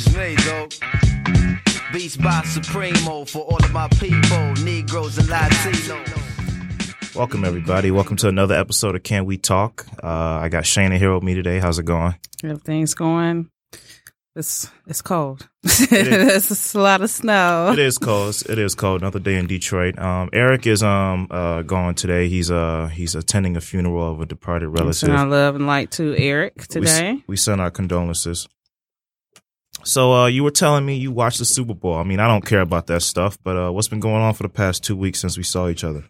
This is me, though. Beats by Supremo for all of my people, Negroes and Latinos. Welcome everybody. Welcome to another episode of Can We Talk. Uh, I got Shana here with me today. How's it going? Everything's going. It's it's cold. It's a lot of snow. It is cold. It is cold. Another day in Detroit. Um, Eric is um uh gone today. He's uh he's attending a funeral of a departed relative. Send our love and light to Eric We today. We, send our condolences. So uh, you were telling me you watched the Super Bowl. I mean, I don't care about that stuff, but uh, what's been going on for the past two weeks since we saw each other?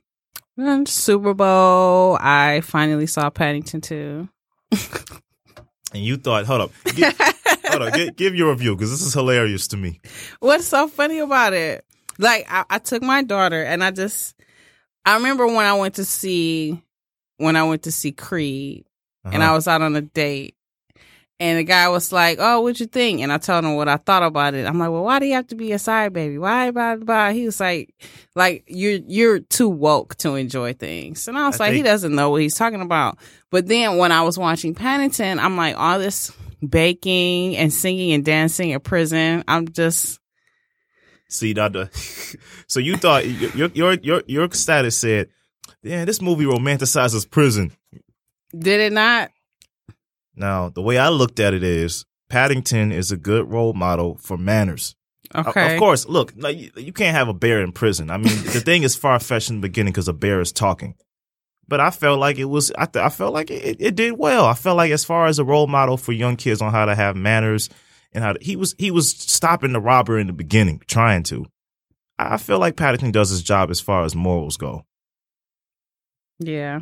And Super Bowl. I finally saw Paddington too. And you thought, hold up, give, hold up, give, give your review because this is hilarious to me. What's so funny about it? Like I, I took my daughter and I just I remember when I went to see when I went to see Creed and I Uh-huh. was out on a date. And the guy was like, "Oh, what'd you think?" And I told him what I thought about it. I'm like, "Well, why do you have to be a side baby? Why, blah, blah, blah?" He was like, "Like you're you're too woke to enjoy things." And I was I like, "He doesn't know what he's talking about." But then when I was watching Paddington, I'm like, all this baking and singing and dancing in prison. I'm just See, the, so you thought your your your your status said, "Yeah, this movie romanticizes prison." did it not. Now, the way I looked at it is, Paddington is a good role model for manners. Okay, Of course, look, you, can't have a bear in prison. I mean, the thing is far fetched in the beginning because a bear is talking. But I felt like it was, I, th- I felt like it, it did well. I felt like as far as a role model for young kids on how to have manners and how to, he was, he was stopping the robber in the beginning, trying to. I feel like Paddington does his job as far as morals go. Yeah.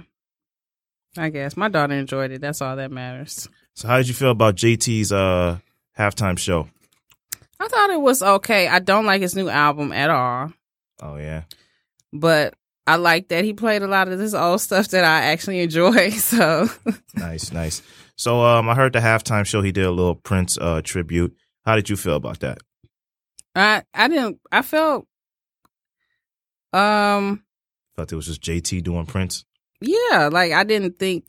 I guess my daughter enjoyed it. That's all that matters. So how did you feel about JT's, uh, halftime show? I thought it was okay. I don't like his new album at all, Oh, yeah. but I like that he played a lot of this old stuff that I actually enjoy. So Nice, nice. So, um, I heard the halftime show he did a little Prince uh tribute. How did you feel about that? I I didn't I felt um Thought it was just JT doing Prince. Yeah, like I didn't think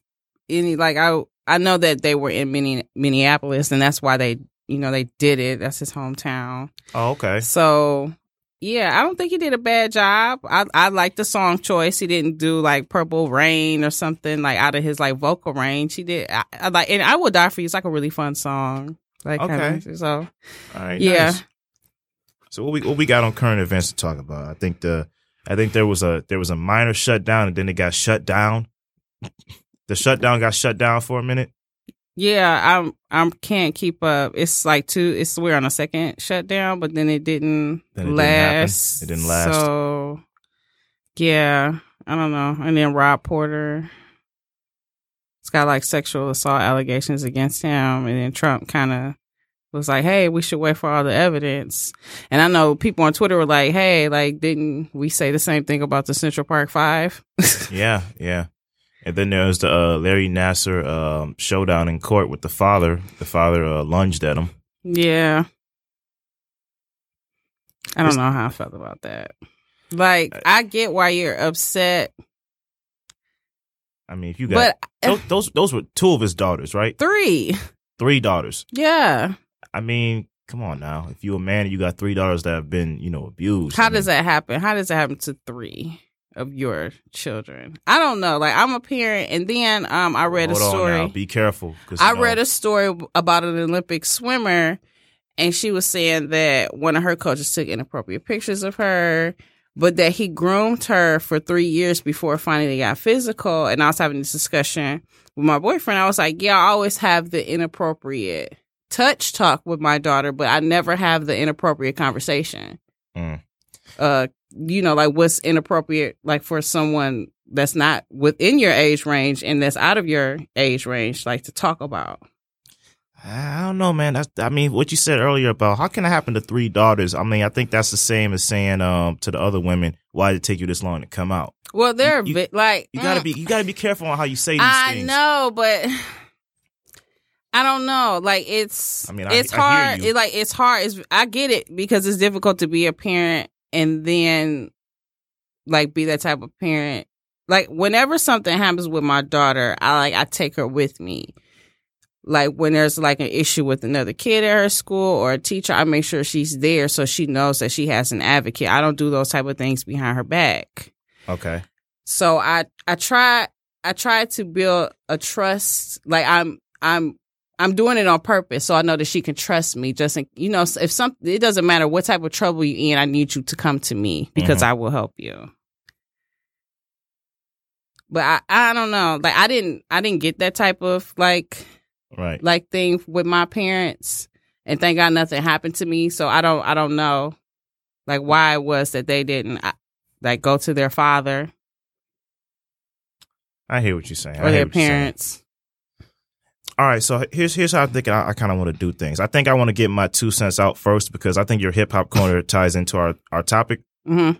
any like I I know that they were in Minne- Minneapolis and that's why they you know they did it. That's his hometown. Oh, okay. So yeah, I don't think he did a bad job. I I like the song choice. He didn't do like Purple Rain or something like out of his like vocal range. He did. I, I like and I Will die for you. It's like a really fun song. Like Okay. kinda, so All right. Yeah. nice. So what we what we got on current events to talk about? I think the I think there was a there was a minor shutdown and then it got shut down. The shutdown got shut down for a minute. yeah, I'm I'm can't keep up. It's like two. It's we're on a second shutdown, but then it didn't Then it didn't last. It didn't last. So yeah, I don't know. And then Rob Porter. It's got like sexual assault allegations against him, and then Trump kind of was like, "Hey, we should wait for all the evidence." And I know people on Twitter were like, "Hey, like, didn't we say the same thing about the Central Park Five? Yeah, yeah. And then there was the uh, Larry Nassar um, showdown in court with the father. The father uh, lunged at him. yeah, I don't know how I felt about that. Like, I get why you're upset, I mean, if you got but those, those those were two of his daughters, right? three, Three daughters. yeah. I mean, come on now. If you're a man and you got three daughters that have been, you know, abused. How I does mean, that happen? How does that happen to three of your children? I don't know. Like, I'm a parent, and then um, I read a story. now. Be careful. I know, read a story about an Olympic swimmer, and she was saying that one of her coaches took inappropriate pictures of her, but that he groomed her for three years before finally they got physical. And I was having this discussion with my boyfriend. I was like, "Yeah, I always have the inappropriate touch talk with my daughter, but I never have the inappropriate conversation." Mm. Uh, you know, like what's inappropriate, like for someone that's not within your age range and that's out of your age range, like to talk about. I don't know, man. That's, I mean, what you said earlier about how can it happen to three daughters? I mean, I think that's the same as saying um to the other women, why did it take you this long to come out? Well, they're You- a bit like You gotta mm, be you gotta be careful on how you say these I things. I know, but I don't know. Like it's, I mean, I- it's I hard. It, like it's hard. It's I get it because it's difficult to be a parent and then like be that type of parent. Like whenever something happens with my daughter, I like I take her with me. Like when there's like an issue with another kid at her school or a teacher, I make sure she's there so she knows that she has an advocate. I don't do those type of things behind her back. Okay. So I I try I try to build a trust. Like I'm I'm I'm doing it on purpose, so I know that she can trust me. Just in, you know, if some it doesn't matter what type of trouble you in, I need you to come to me because Mhm. I will help you. But I I don't know. Like I didn't I didn't get that type of like Right. like thing with my parents, and thank God nothing happened to me. So I don't I don't know like why it was that they didn't like go to their father I hear what you're saying. Or their parents. All right, so here's here's how I think I, I kind of want to do things. I think I want to get my two cents out first because I think your hip hop corner ties into our our topic. hmm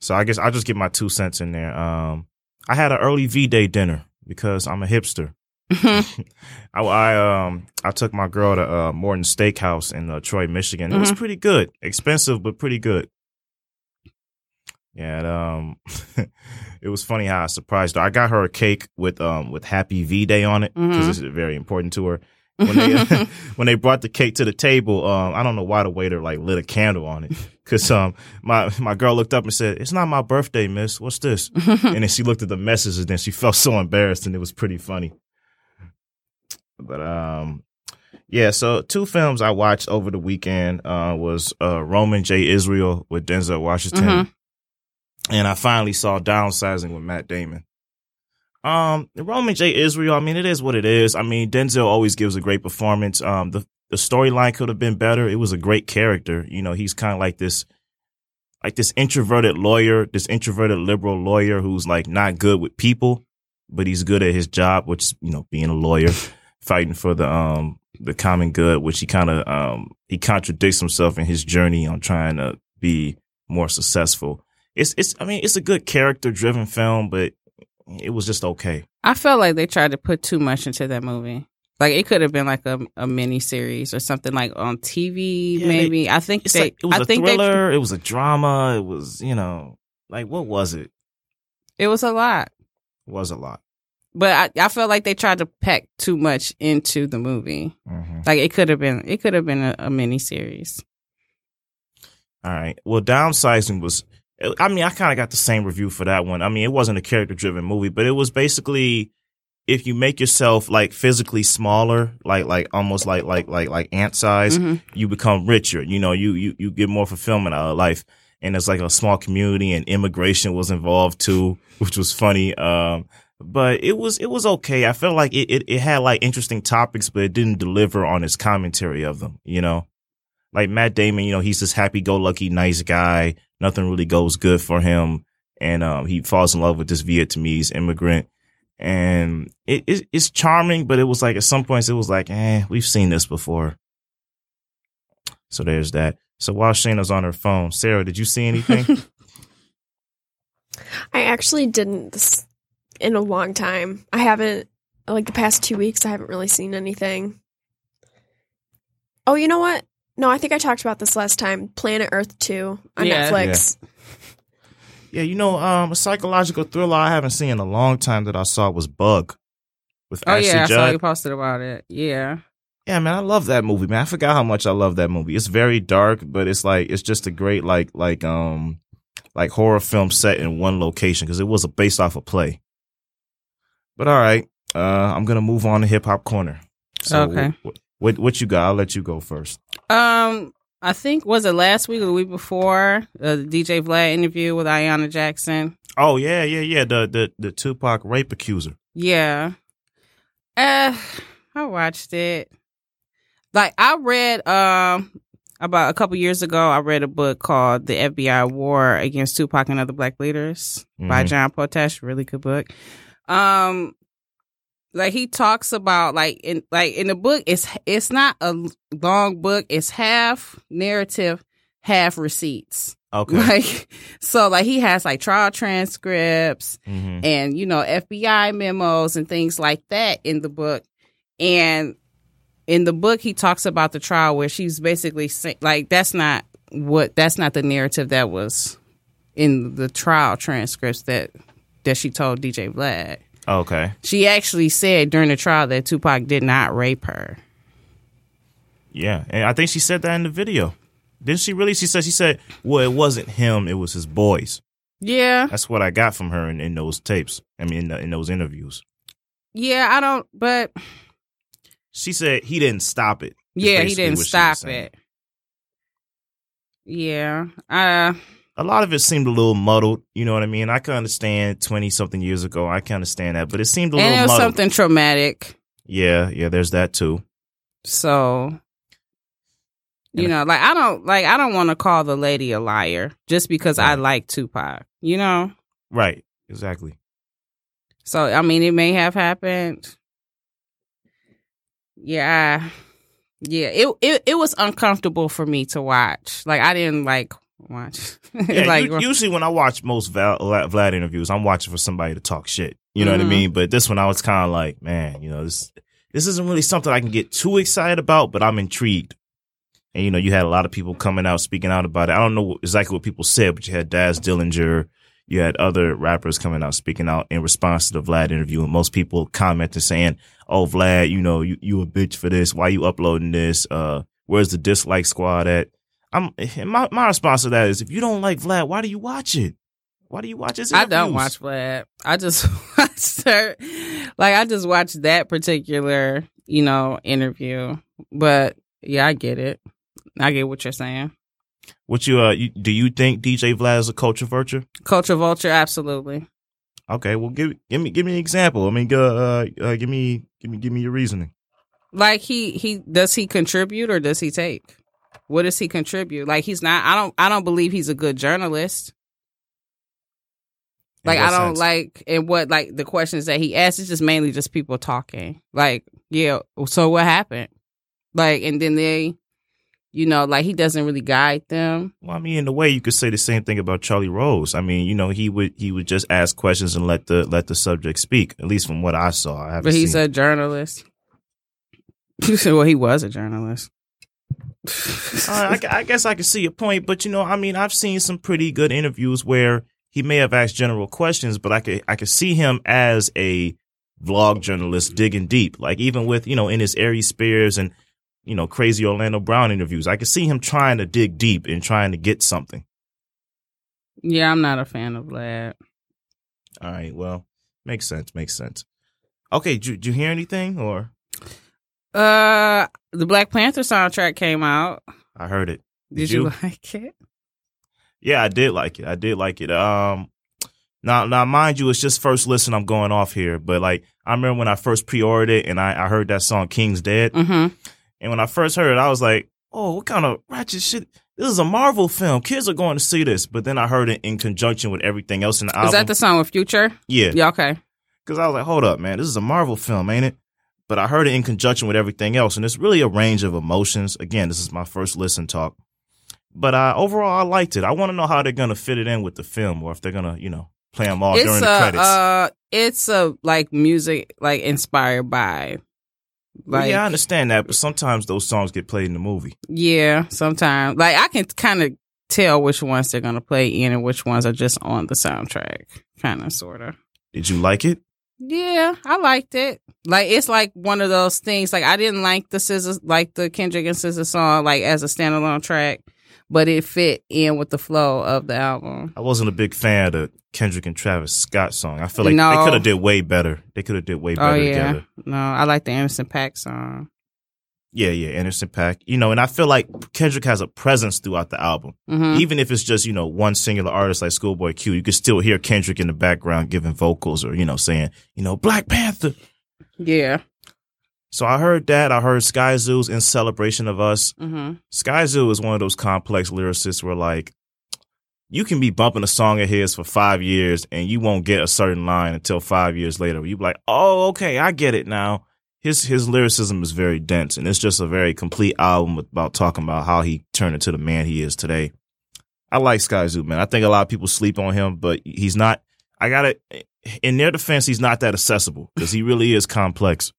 So I guess I'll just get my two cents in there. Um, I had an early V Day dinner because I'm a hipster. I, I um I took my girl to uh, Morton Steakhouse in uh, Troy, Michigan. It was pretty good, expensive but pretty good. And, um, it was funny how I surprised her. I got her a cake with um with Happy V Day on it because Mhm. it's very important to her. When they when they brought the cake to the table, um, I don't know why the waiter like lit a candle on it because um my my girl looked up and said, "It's not my birthday, Miss. What's this?" and then she looked at the message and then she felt so embarrassed and it was pretty funny. But um yeah, so two films I watched over the weekend uh was uh Roman J. Israel with Denzel Washington. Mhm. And I finally saw Downsizing with Matt Damon. Um Roman J. Israel, I mean it is what it is. I mean Denzel always gives a great performance. Um the the storyline could have been better. It was a great character. You know, he's kind of like this like this introverted lawyer, this introverted liberal lawyer who's like not good with people, but he's good at his job, which you know, being a lawyer, fighting for the um the common good, which he kind of um he contradicts himself in his journey on trying to be more successful. It's it's I mean, it's a good character driven film, but it was just okay. I felt like they tried to put too much into that movie. Like it could have been like a a mini series or something like on TV. Yeah, they- maybe I think they. like it was I a think thriller, it was a drama, it was, you know, like what was it? It was a lot, It was a lot. but I I felt like they tried to pack too much into the movie. Mhm. Like it could have been. It could have been a, a mini series. All right. Well, downsizing was. I mean, I kind of got the same review for that one. I mean, it wasn't a character driven movie, but it was basically if you make yourself like physically smaller, like like almost like like like like ant size, Mhm. you become richer. You know, you you you get more fulfillment out of life. And it's like a small community, and immigration was involved too, which was funny. Um, but it was it was okay. I felt like it, it it had like interesting topics, but it didn't deliver on its commentary of them. You know, like Matt Damon, you know, he's this happy go lucky nice guy. Nothing really goes good for him. And um, he falls in love with this Vietnamese immigrant. And it, it, it's charming, but it was like at some points it was like, eh, we've seen this before. So there's that. So while Shayna's on her phone, Sarah, did you see anything? I actually didn't in a long time. I haven't like the past two weeks. I haven't really seen anything. Oh, you know what? No, I think I talked about this last time. Planet Earth Two on Yeah. Netflix. yeah, you know, um, a psychological thriller I haven't seen in a long time that I saw was Bug with Oh Ashley yeah, I saw Judd. you posted about it. Yeah. Yeah, man, I love that movie, man. I forgot how much I love that movie. It's very dark, but it's like it's just a great like like um like horror film set in one location because it was a based off a play. But all right, uh, I'm gonna move on to hip hop corner. So Okay. What, what what you got? I'll let you go first. Um, I think was it last week or the week before uh, the DJ Vlad interview with Ayanna Jackson. Oh yeah, yeah, yeah. The the the Tupac rape accuser. Yeah. Uh, I watched it. Like I read um about a couple years ago, I read a book called The FBI War Against Tupac and Other Black Leaders by Mhm. John Potash. Really good book. Um like he talks about like in like in the book it's it's not a long book it's half narrative half receipts Okay. like so like he has like trial transcripts Mhm. and you know FBI memos and things like that in the book and in the book he talks about the trial where she's basically say, like that's not what that's not the narrative that was in the trial transcripts that that she told DJ Vlad Okay. she actually said during the trial that Tupac did not rape her. Yeah, and I think she said that in the video. Didn't she really? She said she said, "Well, it wasn't him; it was his boys." Yeah, That's what I got from her in, in those tapes. I mean, in, the, in those interviews, yeah, I don't, but she said he didn't stop it. yeah, he didn't what she was stop it. Yeah, uh, A lot of it seemed a little muddled. You know what I mean? I can understand twenty something years ago. I can understand that, but it seemed a and little muddled. something traumatic. Yeah, yeah. There's that too. So, you And- know, like I don't like I don't want to call the lady a liar just because I Right. like Tupac. You know, Right. Exactly. so I mean, it may have happened. Yeah, yeah. It it it was uncomfortable for me to watch. Like I didn't like watch. Yeah, like u- usually when I watch most Val, Vlad interviews, I'm watching for somebody to talk shit. You know what I Mhm. mean? But this one, I was kind of like, man, you know, this this isn't really something I can get too excited about, but I'm intrigued. And you know, you had a lot of people coming out speaking out about it. I don't know exactly what people said, but you had Daz Dillinger, you had other rappers coming out speaking out in response to the Vlad interview, and most people commented saying, "Oh, Vlad, you know, you you a bitch for this. Why you uploading this? Uh, where's the dislike squad at?" I'm my my response to that is, if you don't like Vlad, why do you watch it? Why do you watch his? I don't watch Vlad. I just watched her. Like I just watched that particular, you know, interview. But yeah, I get it. I get what you're saying. What you uh? You, do you think DJ Vlad is a culture vulture? Culture vulture, absolutely. Okay, well give give me give me an example. I mean, uh, uh, give me give me give me your reasoning. Like he he does he contribute or does he take? What does he contribute? Like he's not. I don't. I don't believe he's a good journalist. In Like I don't sense? like and what like the questions that he asks is just mainly just people talking. Like yeah, so what happened? Like and then they, you know, like he doesn't really guide them. Well, I mean, in a way, you could say the same thing about Charlie Rose. I mean, you know, he would he would just ask questions and let the let the subject speak. At least from what I saw, I But he's seen. a journalist. well, he was a journalist. I, I guess I can see your point, but you know, I mean, I've seen some pretty good interviews where he may have asked general questions, but I could I could see him as a vlog journalist digging deep. Like even with you know in his Ari Spears and you know crazy Orlando Brown interviews, I could see him trying to dig deep and trying to get something. yeah, I'm not a fan of that. All right, well, makes sense, makes sense. Okay, do, you hear anything or Uh, the Black Panther soundtrack came out. I heard it? Did, Did you? you? like it? Yeah, I did like it. I did like it. Um, now, now, mind you, it's just first listen. I'm going off here, but like I remember when I first pre-ordered it and I, I heard that song "King's Dead," Mm-hmm. and when I first heard it, I was like, "Oh, what kind of ratchet shit? This is a Marvel film. Kids are going to see this." But then I heard it in conjunction with everything else in the album. Is that the song with Future? yeah? Yeah. Okay. Because I was like, "Hold up, man, this is a Marvel film, ain't it?" But I heard it in conjunction with everything else, and it's really a range of emotions. Again, this is my first listen talk. But uh, overall, I liked it. I want to know how they're gonna fit it in with the film, or if they're gonna, you know, play them all it's during a the credits. uh, it's a like music like inspired by. Well, Like yeah, I understand that, but sometimes those songs get played in the movie. Yeah, sometimes. Like I can kind of tell which ones they're gonna play in and which ones are just on the soundtrack. Kind of, sort of. Did you like it? Yeah, I liked it. Like it's like one of those things. Like I didn't like the scissors, like the Kendrick and SZA song, like as a standalone track, but it fit in with the flow of the album. I wasn't a big fan of the Kendrick and Travis Scott song. I feel like No. they could have did way better. They could have did way better Oh yeah, together. no, I like the Anderson .Paak song. Yeah, yeah, Anderson .Paak. You know, and I feel like Kendrick has a presence throughout the album. hmm Even if it's just, you know, one singular artist like Schoolboy Q, you can still hear Kendrick in the background giving vocals or, you know, saying, you know, Black Panther. Yeah. So I heard that. I heard Skyzoo's in celebration of us. hmm Sky Zoo is one of those complex lyricists where like you can be bumping a song of his for five years and you won't get a certain line until five years later. You be like, oh, okay, I get it now. His his lyricism is very dense, and it's just a very complete album about talking about how he turned into the man he is today. I like Sky Skyzoo, man. I think a lot of people sleep on him, but he's not. I got it. In their defense, he's not that accessible because he really is complex.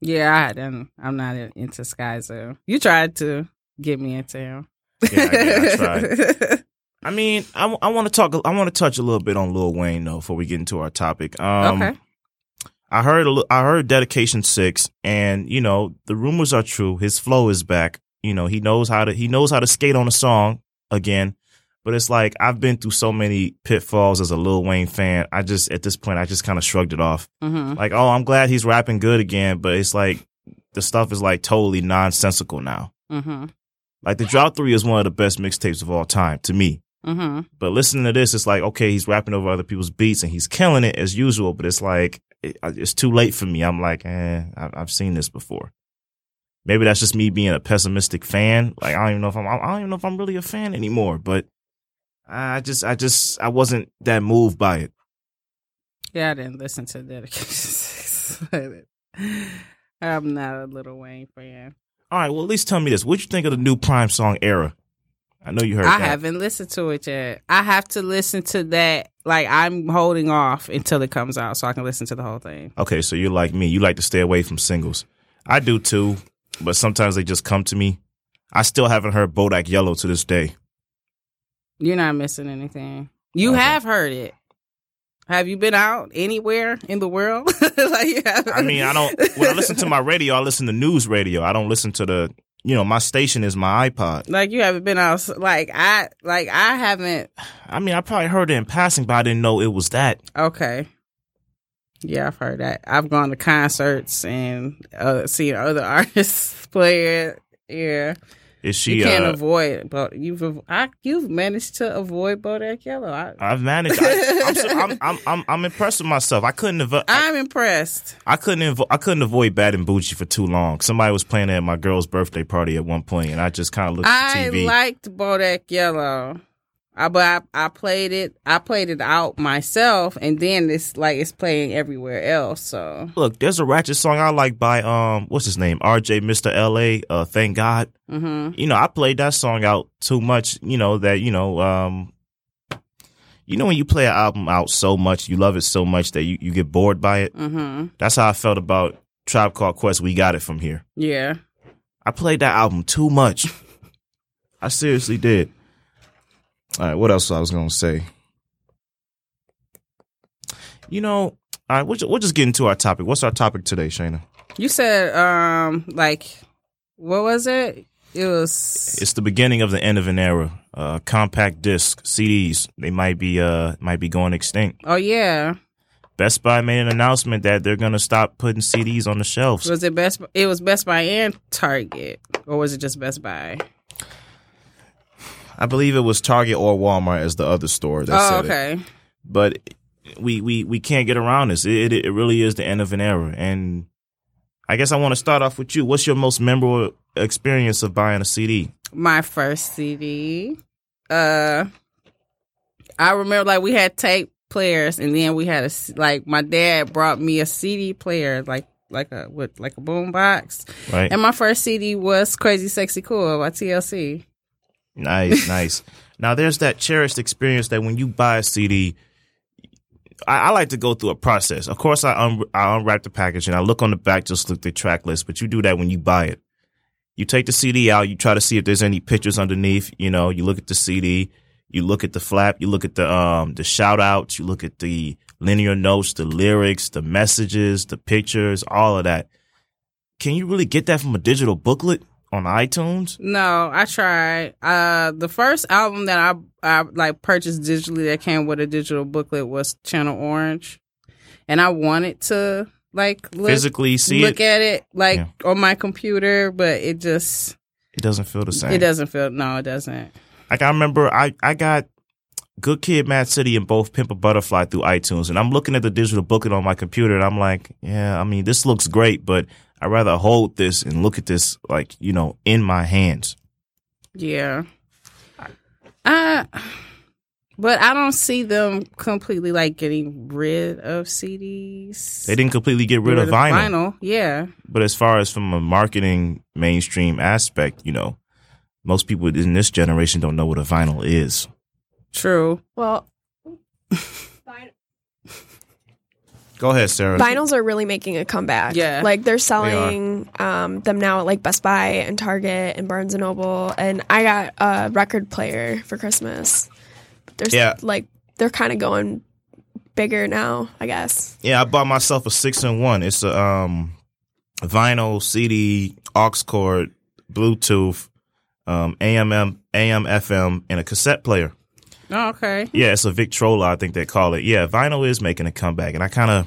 Yeah, I didn't. I'm not into Skyzoo. You tried to get me into him. Yeah, I. I tried. I mean, I, I want to talk. I want to touch a little bit on Lil Wayne though before we get into our topic. Um, okay. I heard. a I heard Dedication Six, and you know the rumors are true. His flow is back. You know he knows how to. He knows how to skate on a song again. But it's like I've been through so many pitfalls as a Lil Wayne fan. I just at this point I just kind of shrugged it off. hmm Like, oh, I'm glad he's rapping good again, but it's like the stuff is like totally nonsensical now. hmm Like the Drought Three is one of the best mixtapes of all time to me. hmm But listening to this, it's like okay, he's rapping over other people's beats and he's killing it as usual. But it's like it, it's too late for me. I'm like, eh, I've seen this before. Maybe that's just me being a pessimistic fan. Like I don't even know if I'm. I don't even know if I'm really a fan anymore. But I just, I just, I wasn't that moved by it. Yeah, I didn't listen to Dedication. I'm not a Little Wayne fan. All right, well, at least tell me this. What'd you think of the new Prime song era? I know you heard I that. haven't listened to it yet. I have to listen to that. Like I'm holding off until it comes out so I can listen to the whole thing. Okay, so you're like me. You like to stay away from singles. I do too, but sometimes they just come to me. I still haven't heard Bodak Yellow to this day. You're not missing anything. You Okay. have heard it. Have you been out anywhere in the world? like, you I mean, I don't. When I listen to my radio, I listen to news radio. I don't listen to the. You know, my station is my iPod. like you haven't been out. Like I, like I haven't. I mean, I probably heard it in passing, but I didn't know it was that. Okay. Yeah, I've heard that. I've gone to concerts and uh, seen other artists play it. Yeah, Is she? you can't uh, avoid, but you've I, you've managed to avoid Bodak Yellow. I, I've managed. I, I'm, so- I'm, I'm, I'm, I'm impressed with myself. I couldn't have. I, I'm impressed. I couldn't. I couldn't avoid Bad and Bougie for too long. Somebody was playing at my girl's birthday party at one point, and I just kind of looked at I the TV. liked Bodak Yellow. I, but I, I played it. I played it out myself, and then it's like it's playing everywhere else. So, Look, there's a ratchet song I like by um, what's his name, R.J. Mr. L.A. Uh, thank God. hmm You know, I played that song out too much. You know that you know um. You know when you play an album out so much, you love it so much that you, you get bored by it. hmm That's how I felt about Tribe Called Quest. We got it from here. yeah. I played that album too much. I seriously did. All right, what else was I was gonna say? You know, all right, we'll, we'll just get into our topic. What's our topic today, Shayna? You said, um, like, what was it? It was. It's the beginning of the end of an era. Uh, compact disc CDs they might be uh might be going extinct. Oh yeah. Best Buy made an announcement that they're gonna stop putting CDs on the shelves. Was it Best? It was Best Buy and Target, or was it just Best Buy? I believe it was Target or Walmart as the other store that oh, said it. okay. but we we we can't get around this. It, it it really is the end of an era, and I guess I want to start off with you. What's your most memorable experience of buying a CD? My first CD. Uh, I remember like we had tape players, and then we had a like my dad brought me a CD player, like like a with like a boom box, Right, and my first CD was Crazy Sexy Cool by TLC. Nice, nice. Now there's that cherished experience that when you buy a CD. I, I like to go through a process. Of course, I, un- I unwrap the package and I look on the back, just look the track list. But you do that when you buy it. You take the CD out, you try to see if there's any pictures underneath. You know, you look at the CD, you look at the flap, you look at the um the shout outs, you look at the liner notes, the lyrics, the messages, the pictures, all of that. Can you really get that from a digital booklet on iTunes? No, I tried. Uh, the first album that I I like purchased digitally that came with a digital booklet was Channel Orange, and I wanted to like look, Physically see look it, at it like Yeah. on my computer, but it just it doesn't feel the same. it doesn't feel. No, it doesn't. Like I remember I, I got Good Kid Mad City and both Pimp a Butterfly through iTunes and I'm looking at the digital booklet on my computer and I'm like, yeah, I mean this looks great, but I'd rather hold this and look at this like, you know, in my hands. Yeah. Uh, but I don't see them completely like getting rid of CDs. They didn't completely get rid, of vinyl, vinyl. Yeah. but as far as from a marketing mainstream aspect, you know, most people in this generation don't know what a vinyl is. True. Well, Go ahead, Sarah. vinyls are really making a comeback. Yeah. like they're selling um, them now at like Best Buy and Target and Barnes and Noble. And I got a record player for Christmas. There's Yeah. like they're kind of going bigger now. I guess. Yeah, I bought myself a six in one. It's a um, vinyl CD, aux cord, Bluetooth, um, AM, AM, FM, and a cassette player. Oh, okay. Yeah, it's a Victrola, I think they call it. Yeah, vinyl is making a comeback, and I kind of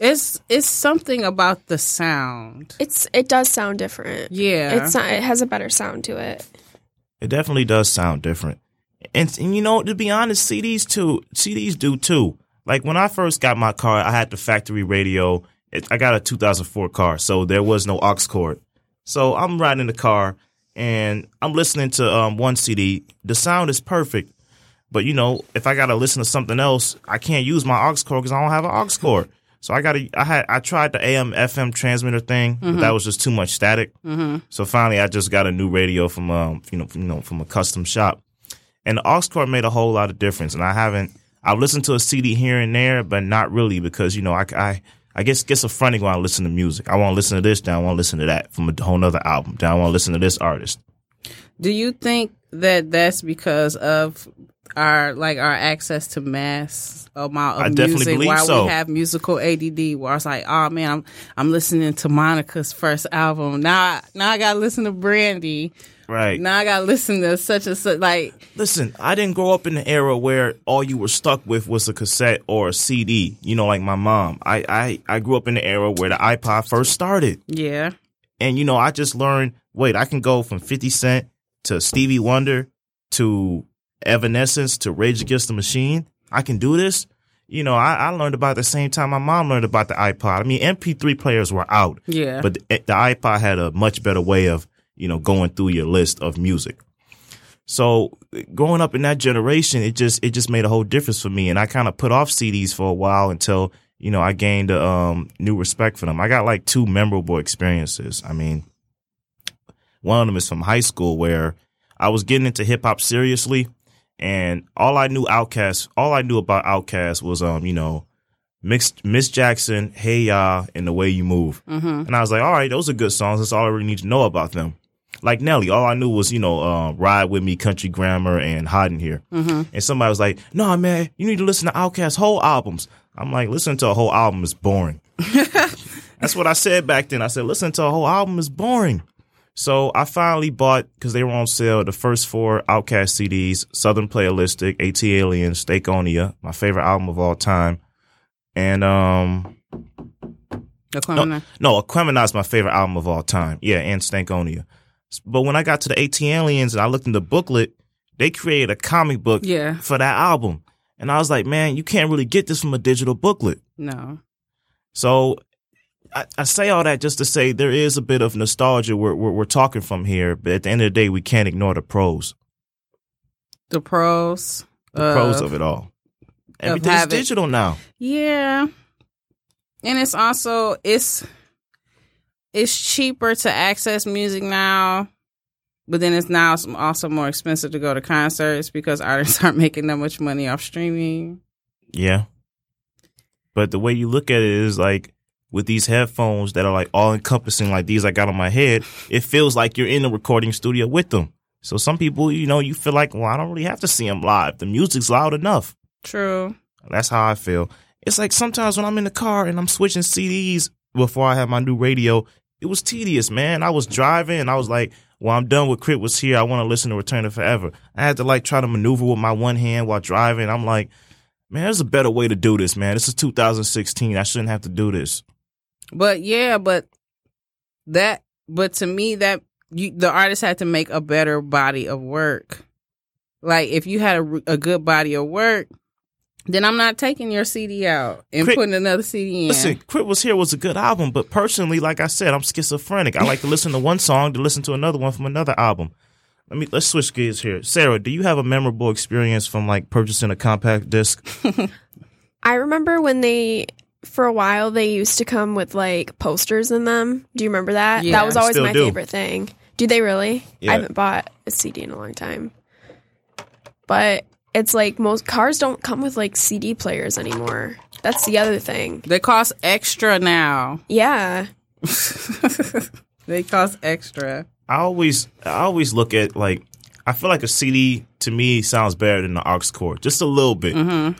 It's it's something about the sound. It's it does sound different. Yeah. It's not, it has a better sound to it. it definitely does sound different. And, and you know, to be honest, CDs too, CDs do too. Like when I first got my car, I had the factory radio. It, I got a 2004 car, so there was no aux cord. So I'm riding in the car and I'm listening to um, one CD. The sound is perfect, but you know, if I gotta listen to something else, I can't use my aux cord because I don't have an aux cord. So I gotta. I had. I tried the AM FM transmitter thing, but that was just too much static. So finally, I just got a new radio from um, you know, from, you know, from a custom shop, and the aux cord made a whole lot of difference. And I haven't. I've listened to a CD here and there, but not really because you know I I. I guess gets a fronting when I listen to music. I want to listen to this, then I want to listen to that from a whole other album. Then I want to listen to this artist. Do you think that that's because of our like our access to mass amount of I definitely music? believe Why so. we have musical ADD? Where it's like, oh man, I'm I'm listening to Monica's first album. Now I, now I gotta listen to Brandy. Right. Now I gotta listen to such and such. Like Listen, I didn't grow up in the era where all you were stuck with was a cassette or a CD. You know, like my mom. I I, I grew up in the era where the iPod first started, yeah, and you know, I just learned. Wait, I can go from Fifty Cent to Stevie Wonder to Evanescence to Rage Against the Machine. I can do this. You know, I, I learned about the same time my mom learned about the iPod. I mean, MP3 players were out, yeah. but the, the iPod had a much better way of, you know, going through your list of music. So growing up in that generation, it just it just made a whole difference for me, and I kind of put off CDs for a while until you know I gained a um, new respect for them. I got like two memorable experiences. I mean, one of them is from high school where I was getting into hip hop seriously, and all I knew Outkast, all I knew about Outkast was um you know. mixed Miss Jackson, Hey Ya, and The Way You Move. mm-hmm. And I was like, all right, those are good songs. That's all I really need to know about them. Like Nelly, all I knew was, you know, uh, Ride With Me, Country Grammar, and Hot in Herre. Mm-hmm. And somebody was like, no, man, you need to listen to Outkast's whole albums. I'm like, listening to a whole album is boring. That's what I said back then. I said, listen to a whole album is boring. So I finally bought, because they were on sale, the first four Outkast CDs, Southern Playalistic, AT Alien, Stankonia, my favorite album of all time. And um The Clemen- no, Aquemini is my favorite album of all time. Yeah, and Stankonia. But when I got to the ATLiens and I looked in the booklet, they created a comic book Yeah. for that album. And I was like, man, you can't really get this from a digital booklet. No. So I, I say all that just to say there is a bit of nostalgia we're, we're, we're talking from here. But at the end of the day, we can't ignore the pros, The pros. the pros of it all. Everything's digital now. Yeah. And it's also it's it's cheaper to access music now, but then it's now also more expensive to go to concerts because artists aren't making that much money off streaming. Yeah. But the way you look at it is like with these headphones that are like all encompassing, like these I got on my head, it feels like you're in a recording studio with them. So some people, you know, you feel like, well, I don't really have to see them live. The music's loud enough. True. That's how I feel. It's like sometimes when I'm in the car and I'm switching CDs before I have my new radio, it was tedious, man. I was driving and I was like, well, I'm done with K.R.I.T. Wuz Here. I want to listen to Return of 4Eva. I had to like try to maneuver with my one hand while driving. I'm like, man, there's a better way to do this, man. This is 2016. I shouldn't have to do this. But yeah, but that but to me that you the artist had to make a better body of work. Like if you had a, a good body of work, then I'm not taking your CD out and Crit- putting another CD in. Listen, K.R.I.T. Wuz Here was a good album, but personally, like I said, I'm schizophrenic. I like to listen to one song to listen to another one from another album. Let me let's switch gears here. Sarah, do you have a memorable experience from like purchasing a compact disc? I remember when they, for a while, they used to come with like posters in them. Do you remember that? Yeah. that was always Still my do. favorite thing. Do they really? Yeah. I haven't bought a CD in a long time. But it's like most cars don't come with like CD players anymore. That's the other thing. They cost extra now. Yeah. They cost extra. I always I always look at like I feel like a CD to me sounds better than the aux cord, just a little bit.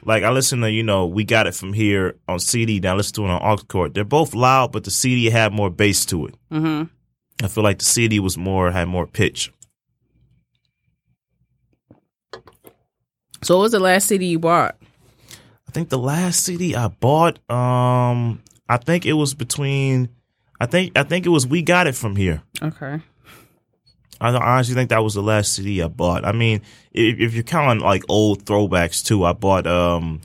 Like I listen to you know we got it from here on CD, now listen to it on aux cord. They're both loud, but the CD had more bass to it. hmm I feel like the CD was more had more pitch. So what was the last CD you bought? I think the last CD I bought, um, I think it was between, I think I think it was we got it from here. Okay. I honestly think that was the last CD I bought. I mean, if, if you're counting like old throwbacks too, I bought um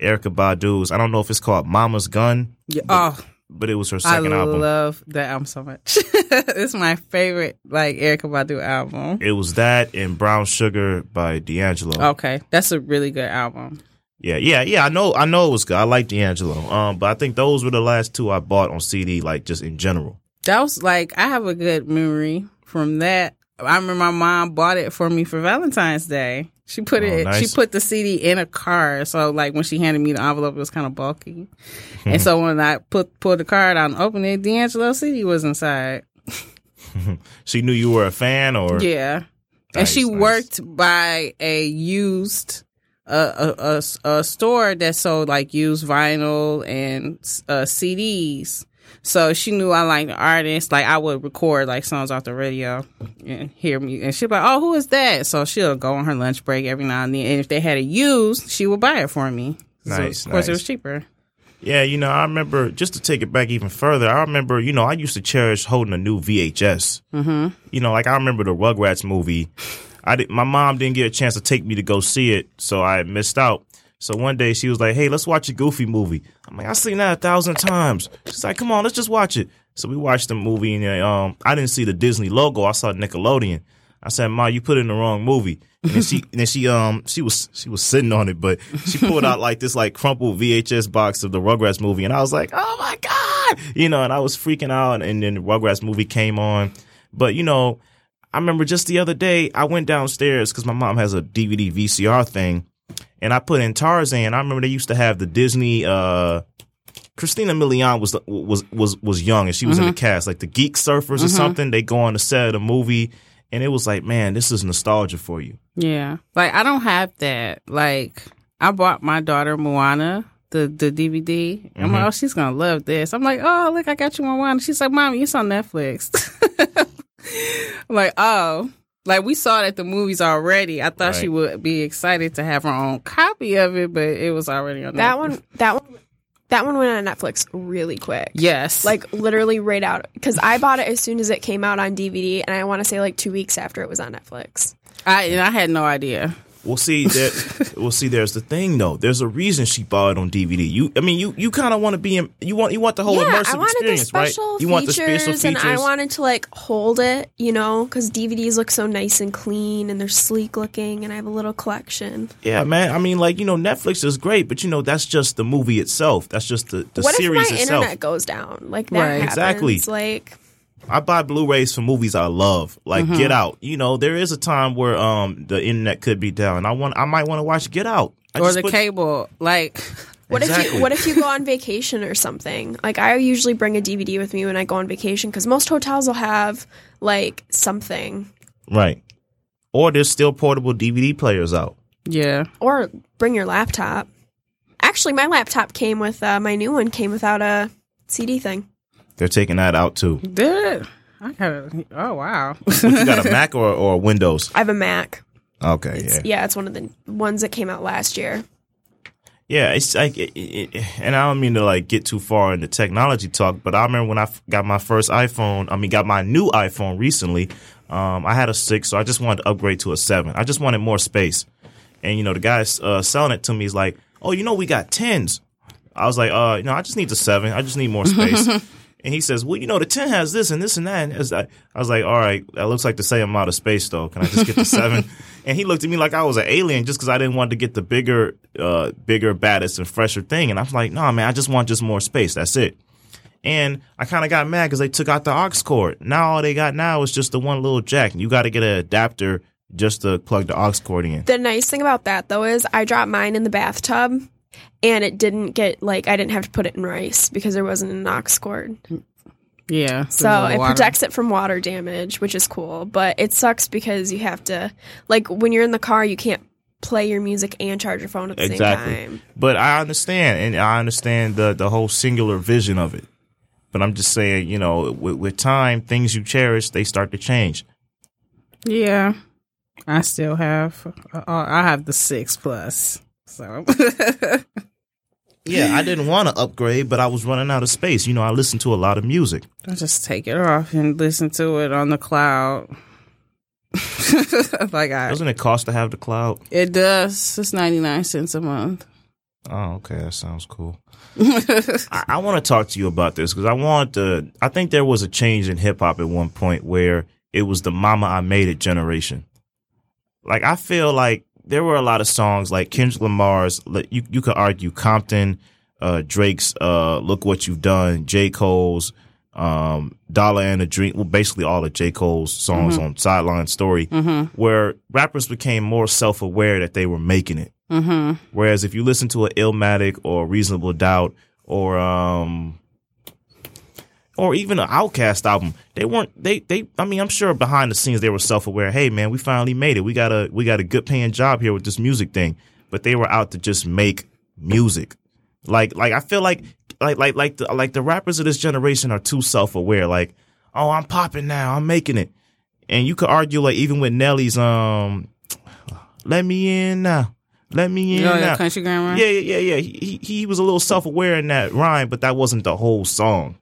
Erykah Badu's. I don't know if it's called Mama's Gun, Yeah. Oh, but it was her I second album. I love that album so much. it's my favorite, like Erykah Badu album. It was that and Brown Sugar by D'Angelo. Okay, that's a really good album. Yeah, yeah, yeah. I know, I know it was good. I like D'Angelo. Um, but I think those were the last two I bought on CD, like just in general. That was like I have a good memory from that. I remember my mom bought it for me for Valentine's Day. She put Oh, it. She put the CD in a card. so like when she handed me the envelope, it was kind of bulky. and so when I put pulled the card out and opened it, D'Angelo CD was inside. She knew you were a fan, or Yeah, and she nice. worked by a used uh, a, a, a store that sold like used vinyl and uh, CDs. So she knew I liked the artist. Like I would record like songs off the radio and hear me, and she'd be like, "Oh, who is that?" So she'll go on her lunch break every now and then, and if they had it used, she would buy it for me. So, Nice, of course, it was cheaper. Yeah, you know, I remember just to take it back even further. I remember, you know, I used to cherish holding a new VHS. Mm-hmm. You know, like I remember the Rugrats movie. I did, my mom didn't get a chance to take me to go see it, so I missed out. So one day she was like, "Hey, let's watch a Goofy movie." I'm like, "I've seen that a thousand times." She's like, "Come on, let's just watch it." So we watched the movie, and uh, um, I didn't see the Disney logo. I saw Nickelodeon. I said, "Ma, you put in the wrong movie." And then she, and then she, um, she was, she was sitting on it, but she pulled out like this, like crumpled VHS box of the Rugrats movie, and I was like, "Oh my god!" You know, and I was freaking out. And then the Rugrats movie came on, but you know, I remember just the other day, I went downstairs because my mom has a DVD VCR thing, and I put in Tarzan. I remember they used to have the Disney. uh Christina Milian was was was was young, and she was in the mm-hmm. cast, like the Geek Surfers or mm-hmm. something. They go on the set of the movie, and it was like, man, this is nostalgia for you. Yeah. Like I don't have that. Like I bought my daughter Moana the the DVD. I'm like, mm-hmm. oh, she's gonna love this. I'm like, oh, look, I got you Moana. She's like, mommy, it's on Netflix. I'm like, oh. Like we saw it at the movies already. I thought she would be excited to have her own copy of it, but it was already on That Netflix. one, that one, that one went on Netflix really quick. Yes. Like literally right out because I bought it as soon as it came out on DVD, and I want to say like two weeks after it was on Netflix. I and I had no idea. We'll see that. we'll see. There's the thing, though. There's a reason she bought it on DVD. You, I mean, you, you kind of want to be in. You want, you want the whole yeah, immersive experience, the right? special You want the features, special features. and I wanted to like hold it, you know, because DVDs look so nice and clean, and they're sleek looking, and I have a little collection. Yeah, man. I mean, like you know, Netflix is great, but you know, that's just the movie itself. That's just the the what if my itself. internet goes down? Like that Right. happens. Exactly. Like I buy Blu-rays for movies I love, like Mm-hmm. Get Out. You know, there is a time where um the internet could be down. I want, I might want to watch Get Out. I or the put- cable. Like What if you what if you go on vacation or something? Like I usually bring a DVD with me when I go on vacation because most hotels will have like something, Right. Or there's still portable DVD players out. yeah. or bring your laptop. Actually, my laptop came with uh, my new one came without a CD thing. They're taking that out too. Did I got a, oh wow. You got a Mac or or Windows? I have a Mac. Okay, It's, yeah. yeah, it's one of the ones that came out last year. Yeah, it's like, it, it, and I don't mean to like get too far into technology talk, but I remember when I got my first iPhone. I mean, got my new iPhone recently. Um, I had a six, so I just wanted to upgrade to a seven. I just wanted more space, and you know, the guy uh, selling it to me is like, "Oh, you know, we got tens." I was like, "Uh, you know, I just need the seven. I just need more space." And he says, "Well, you know, the ten has this and this and that." And as I, I was like, "All right, that looks like the same amount of space, though. Can I just get the seven? and he looked at me like I was an alien just because I didn't want to get the bigger, uh, bigger, baddest, and fresher thing. And I was like, "No, man, I just want just more space. That's it." And I kind of got mad because they took out the aux cord. Now all they got now is just the one little jack. You got to get an adapter just to plug the aux cord in. The nice thing about that though is I dropped mine in the bathtub and it didn't get like I didn't have to put it in rice because there wasn't an aux cord. Yeah. So it protects it from water damage, which is cool. But it sucks because you have to like when you're in the car you can't play your music and charge your phone at the Exactly. same time. But I understand, and I understand the the whole singular vision of it. But I'm just saying, you know, with, with time, things you cherish they start to change. Yeah. I still have. Uh, I have the six plus. So. Yeah, I didn't want to upgrade, but I was running out of space. You know, I listen to a lot of music. I just take it off and listen to it on the cloud. like I, Doesn't it cost to have the cloud? it does. It's ninety nine cents a month. Oh, okay, that sounds cool. I, I want to talk to you about this because I want to. I think there was a change in hip hop at one point where it was the "Mama I Made It" generation. Like I feel like there were a lot of songs like Kendrick Lamar's. You you could argue Compton, uh, Drake's uh, "Look What You've Done," J Cole's um, "Dollar and a Dream." Well, basically all of J Cole's songs on Sideline Story, where rappers became more self aware that they were making it. Mm-hmm. Whereas if you listen to an Illmatic or Reasonable Doubt or um or even an Outkast album, they weren't they they I mean I'm sure behind the scenes they were self aware. Hey man, we finally made it. We got a we got a good paying job here with this music thing. But they were out to just make music. Like like I feel like like like like the like the rappers of this generation are too self aware. Like oh I'm popping now, I'm making it. And you could argue like even with Nelly's um let me in now. Let me in You know now. country grammar? Yeah, yeah, yeah, yeah. He, he he was a little self aware in that rhyme, but that wasn't the whole song.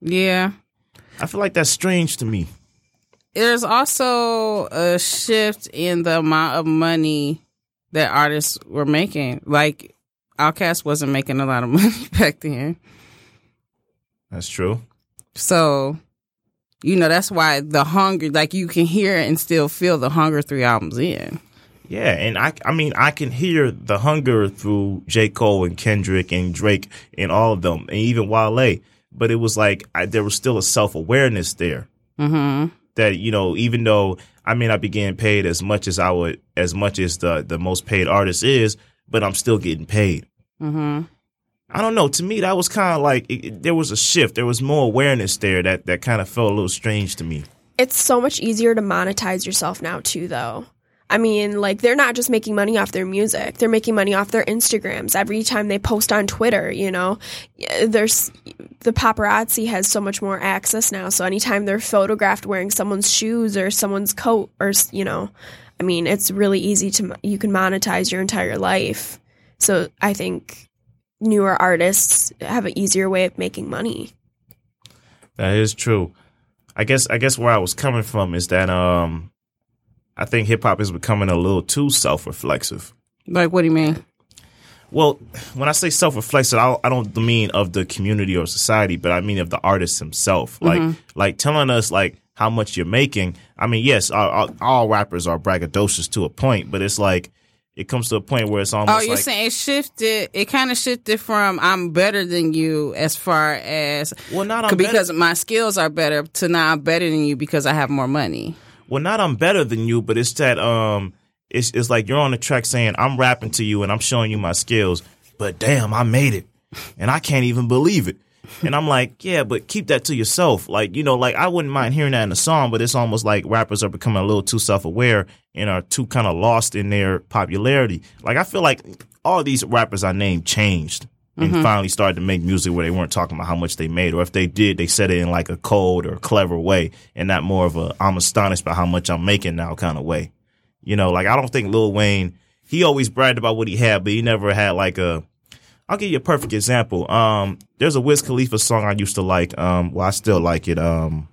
Yeah. I feel like that's strange to me. There's also a shift in the amount of money that artists were making. Like Outkast wasn't making a lot of money back then. That's true. So, you know, that's why the hunger, like you can hear and still feel the hunger three albums in. Yeah, and I I mean I can hear the hunger through J. Cole and Kendrick and Drake and all of them, and even Wale. But it was like I, there was still a self awareness there Mm-hmm. that you know even though I may not be getting paid as much as I would as much as the the most paid artist is, but I'm still getting paid. Mm-hmm. I don't know. To me, that was kind of like it, it- there was a shift. There was more awareness there that that kind of felt a little strange to me. It's so much easier to monetize yourself now too though. I mean, like they're not just making money off their music; they're making money off their Instagrams. Every time they post on Twitter, you know, there's the paparazzi has so much more access now. So anytime they're photographed wearing someone's shoes or someone's coat, or you know, I mean, it's really easy to you can monetize your entire life. So I think newer artists have an easier way of making money. That is true. I guess I guess where I was coming from is that um I think hip hop is becoming a little too self reflexive. Like, what do you mean? Well, when I say self reflexive, I, I don't mean of the community or society, but I mean of the artist himself. Like mm-hmm. like telling us like how much you're making. I mean, yes, all, all, all rappers are braggadocious to a point, but it's like it comes to a point where it's almost Oh, you're like saying it shifted. It kind of shifted from I'm better than you as far as well, not because better, my skills are better to now I'm better than you because I have more money. Well, not I'm better than you, but it's that um, it's it's like you're on the track saying I'm rapping to you and I'm showing you my skills, but damn, I made it, and I can't even believe it. And I'm like, yeah, but keep that to yourself. Like, you know, like I wouldn't mind hearing that in a song, but it's almost like rappers are becoming a little too self aware and are too kind of lost in their popularity. Like, I feel like all these rappers I named changed and finally started to make music where they weren't talking about how much they made, or if they did, they said it in like a cold or clever way and not more of a I'm astonished by how much I'm making now kind of way. You know, like I don't think Lil Wayne, he always bragged about what he had, but he never had like a, I'll give you a perfect example. Um, there's a Wiz Khalifa song I used to like. Um, well, I still like it. Um,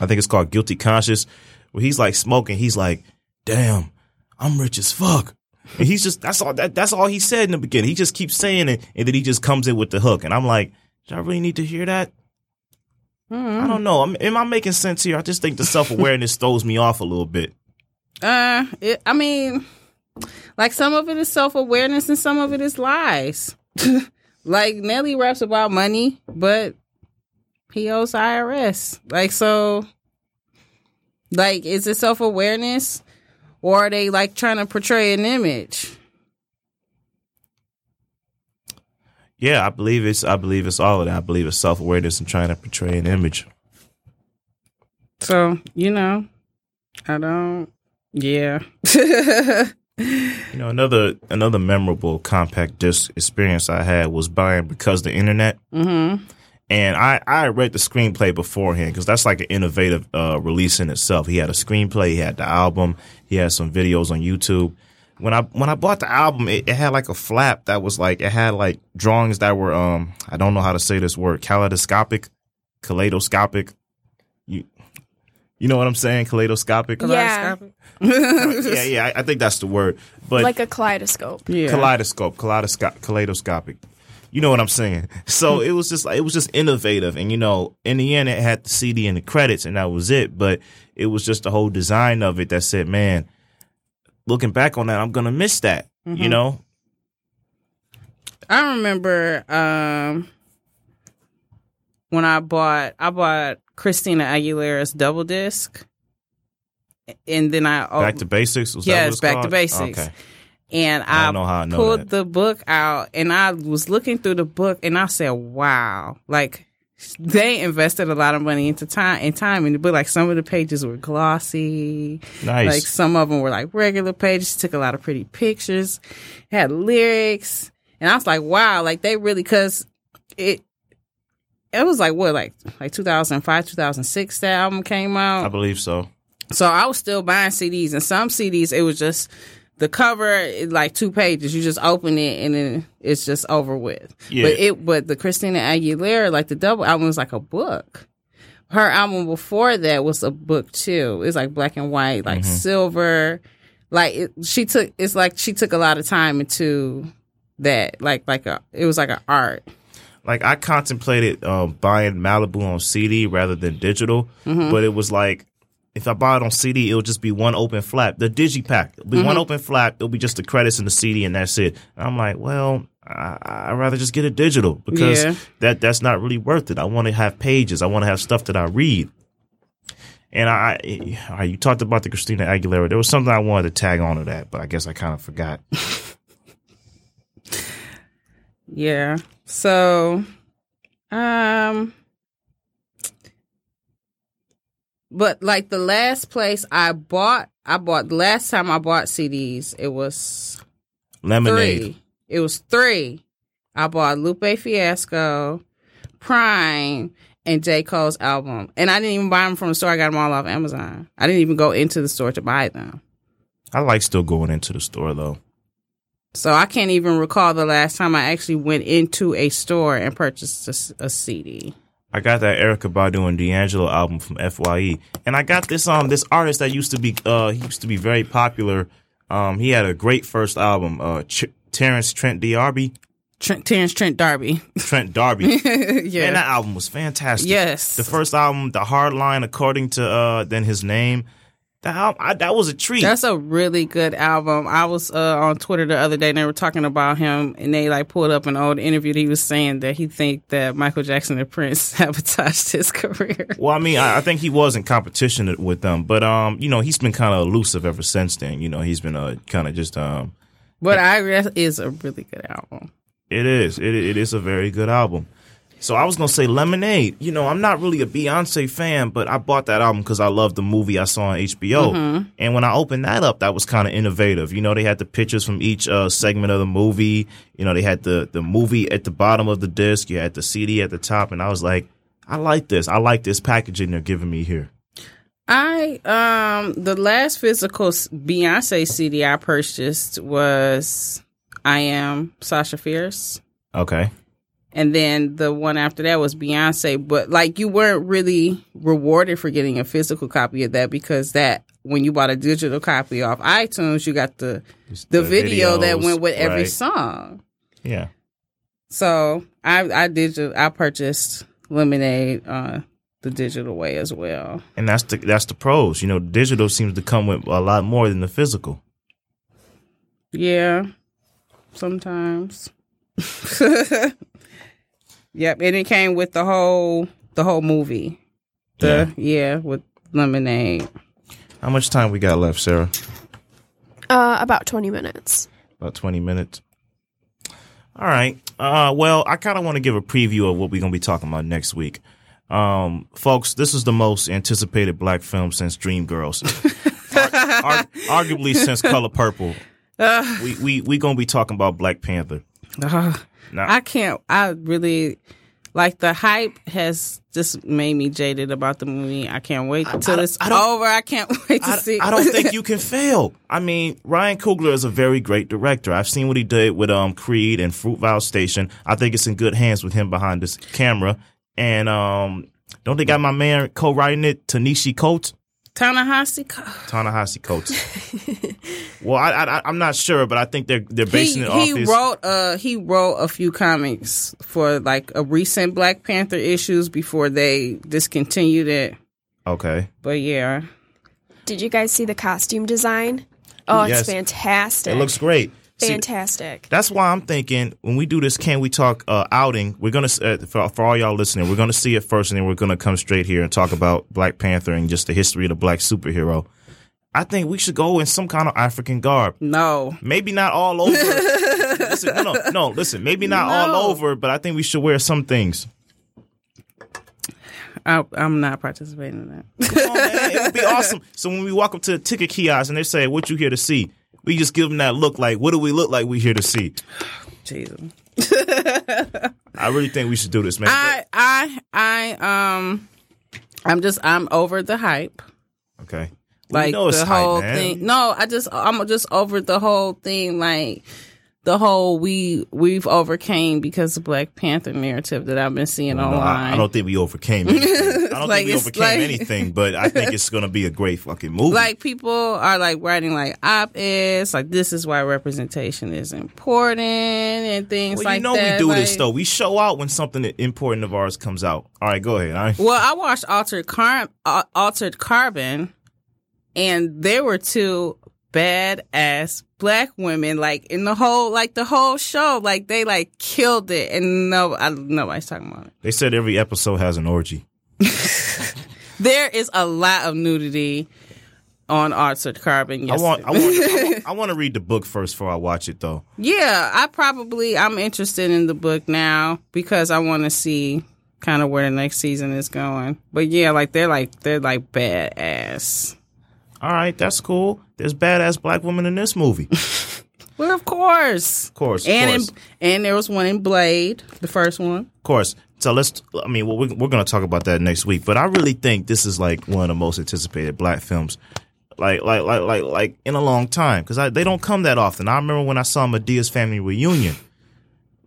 I think it's called Guilty Conscious, where he's like smoking. He's like, "Damn, I'm rich as fuck." And he's just that's all that, that's all he said in the beginning. He just keeps saying it, and then he just comes in with the hook. And I'm like, Did I really need to hear that? Mm. I don't know. Am, am I making sense here? I just think the self awareness throws me off a little bit. Uh, it, I mean, like some of it is self awareness and some of it is lies. like Nelly raps about money, but he owes IRS. Like so, like is it self awareness, or are they like trying to portray an image? Yeah, I believe it's. I believe it's all of that. I believe it's self awareness and trying to portray an image. So you know, I don't. Yeah. You know, another another memorable compact disc experience I had was buying because the internet. mm-hmm. And I, I read the screenplay beforehand because that's like an innovative uh, release in itself. He had a screenplay, he had the album, he has some videos on YouTube. When I when I bought the album, it, it had like a flap that was like it had like drawings that were um I don't know how to say this word kaleidoscopic, kaleidoscopic. You you know what I'm saying? Kaleidoscopic. Yeah. yeah, yeah. I, I think that's the word. But like a kaleidoscope. yeah. kaleidoscope, kaleidoscope, kaleidoscopic. You know what I'm saying? So it was just like it was just innovative, and you know, in the end, it had the CD and the credits, and that was it. But it was just the whole design of it that said, "Man, looking back on that, I'm gonna miss that." You know? I remember um when I bought I bought Christina Aguilera's double disc, and then I oh, Back to basics. Was that Yes, Back to? Basics. Okay. And I I, I pulled that. the book out, and I was looking through the book, and I said, "Wow!" Like they invested a lot of money into time and time in the book. Like some of the pages were glossy, Nice. like some of them were like regular pages. Took a lot of pretty pictures, had lyrics, and I was like, "Wow!" Like they really because it. It was like what, like like 2005, 2006 that album came out. I believe so. So I was still buying CDs, and some CDs it was just the cover, it, like two pages. You just open it, and then it's just over with. Yeah. But it, but the Christina Aguilera, like the double album, was like a book. Her album before that was a book too. It's like black and white, like silver. Like it, she took, it's like she took a lot of time into that. Like like a, it was like an art. like I contemplated um, buying Malibu on CD rather than digital, Mm-hmm. but it was like if I buy it on CD, it'll just be one open flap. The digipack, it'll be one Mm-hmm. open flap. It'll be just the credits and the CD, and that's it. And I'm like, well, I, I'd rather just get it digital because Yeah. that that's not really worth it. I want to have pages. I want to have stuff that I read. And I, I, you talked about the Christina Aguilera. There was something I wanted to tag on to that, but I guess I kind of forgot. Yeah. So, um, but like the last place I bought, I bought the last time I bought CDs, it was Lemonade. three. It was three. I bought Lupe Fiasco, Prime, and J. Cole's album. And I didn't even buy them from the store. I got them all off Amazon. I didn't even go into the store to buy them. I like still going into the store though. So I can't even recall the last time I actually went into a store and purchased a CD. I got that Erykah Badu and D'Angelo album from Fye, and I got this um this artist that used to be uh he used to be very popular. Um, he had a great first album. Uh, Ch- Terence Trent D'Arby, Trent, Terence Trent D'Arby. Trent D'Arby. yeah. And that album was fantastic. yes. The first album, The Hard Line, according to uh then his name. That I, that was a treat. That's a really good album. I was uh, on Twitter the other day and they were talking about him and they like pulled up an old interview that he was saying that he think that Michael Jackson and Prince sabotaged his career. Well, I mean, I, I think he was in competition with them, but um, you know, he's been kind of elusive ever since then. You know, he's been uh kind of just um, But I agree that is a really good album. It is. It it is a very good album. So I was gonna say Lemonade. You know, I'm not really a Beyonce fan, but I bought that album because I loved the movie I saw on HBO. And when I opened that up, that was kind of innovative. You know, they had the pictures from each uh, segment of the movie. You know, they had the the movie at the bottom of the disc. You had the CD at the top, and I was like, I like this. I like this packaging they're giving me here. I um the last physical Beyonce CD I purchased was I Am Sasha Fierce. Okay. And then the one after that was Beyonce, but like you weren't really rewarded for getting a physical copy of that because that when you bought a digital copy off iTunes, you got the the, the video that went with every right. song. Yeah. So I I did I purchased Lemonade uh the digital way as well. And that's the that's the pros. You know, digital seems to come with a lot more than the physical. Yeah. Sometimes. yep, and it came with the whole the whole movie. The yeah, with Lemonade. How much time we got left, Sarah? Uh, about 20 minutes. About 20 minutes. All right. Uh, well, I kind of want to give a preview of what we're going to be talking about next week. Um, folks, this is the most anticipated black film since Dreamgirls. Ar- ar- arguably since Color Purple. we we we going to be talking about Black Panther. Ugh. Now, I can't. I really like the hype has just made me jaded about the movie. I can't wait till I- it's I don't- over. I can't wait to I, see. I don't think you can fail. I mean, Ryan Coogler is a very great director. I've seen what he did with um Creed and Fruitvale Station. I think it's in good hands with him behind this camera. And um, don't they got my man co-writing it, Tanishi Coates? Ta-Nehisi. Ta-Nehisi Coates. well, I, I I'm not sure, but I think they're they're basing He, it off he his. wrote uh he wrote a few comics for like a recent Black Panther issues before they discontinued it. okay. But yeah, Did you guys see the costume design? Oh, it's fantastic. It looks great. See, fantastic. That's why I'm thinking when we do this Can We Talk uh, outing, we're gonna uh, for, for all y'all listening, we're gonna see it first, and then we're gonna come straight here and talk about Black Panther and just the history of the black superhero. I think we should go in some kind of African garb. no. Maybe not all over. listen, no, no, no. Listen, maybe not No. all over, but I think we should wear some things. I, I'm not participating in that. Come on, man. It would be awesome. So when we walk up to the ticket kiosk and they say, "What you here to see?" We just give them that look, like, "What do we look like? We here to see." Jesus. I really think we should do this, man. I I I um I'm just I'm over the hype. okay. Like you know it's the hype, whole man. thing. No, I just I'm just over the whole thing like the whole we we've overcame because of Black Panther narrative that I've been seeing No, online. I, I don't think we overcame anything. I don't Like, think we overcame like- anything, but I think it's going to be a great fucking movie. like people are like writing like op eds like this is why representation is important and things well, like that. you know that. we do this though. We show out when something important of ours comes out. All right, go ahead. All right. Well, I watched Altered Car- Altered Carbon, and there were two badass black women, like in the whole, like the whole show, like they like killed it, and no, I, nobody's talking about it. They said every episode has an orgy. There is a lot of nudity on Altered Carbon. Yes, I want, I want, I want, I want to read the book first before I watch it though. yeah, I probably I'm interested in the book now because I want to see kind of where the next season is going. But yeah, like they're like they're like badass. All right, that's cool. There's badass black women in this movie. Of Well, of course. course, of and course. in, and there was one in Blade, the first one. Of course. So let's. I mean, well, we're, we're going to talk about that next week. But I really think this is like one of the most anticipated black films, like like like like like in a long time because they don't come that often. I remember when I saw Madea's Family Reunion.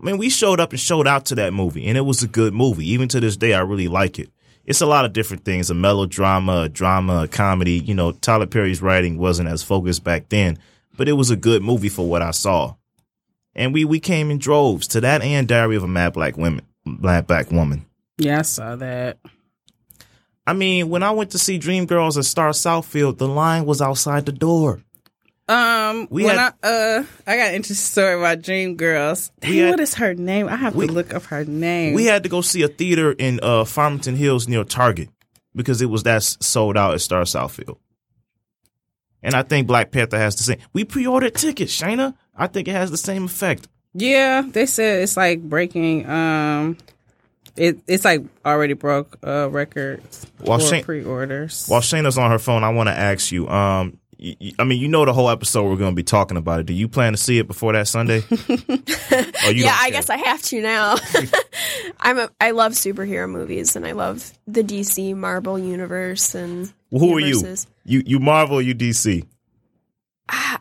I mean, we showed up and showed out to that movie, and it was a good movie. Even to this day, I really like it. It's a lot of different things: a melodrama, a drama, a comedy. You know, Tyler Perry's writing wasn't as focused back then, but it was a good movie for what I saw. And we we came in droves to that and Diary of a Mad Black Woman, Black Black Woman. Yeah, I saw that. I mean, when I went to see Dreamgirls at Star Southfield, the line was outside the door. Um, We when had- I uh, I got an interesting story about Dream Girls. Dang, had- what is her name? I have we- to look up her name. We had to go see a theater in uh, Farmington Hills near Target because it was that sold out at Star Southfield. And I think Black Panther has the same. We pre-ordered tickets, Shayna. I think it has the same effect. yeah, they said it's like breaking. Um, it it's like already broke uh records Well, for Shane- pre-orders. While Shayna's on her phone, I want to ask you. Um, y- y- I mean, you know the whole episode we're going to be talking about it. Do you plan to see it before that Sunday? Yeah, I guess I have to now. I'm a, I love superhero movies and I love the DC Marvel universe and Well, who are you? You you Marvel, or you DC?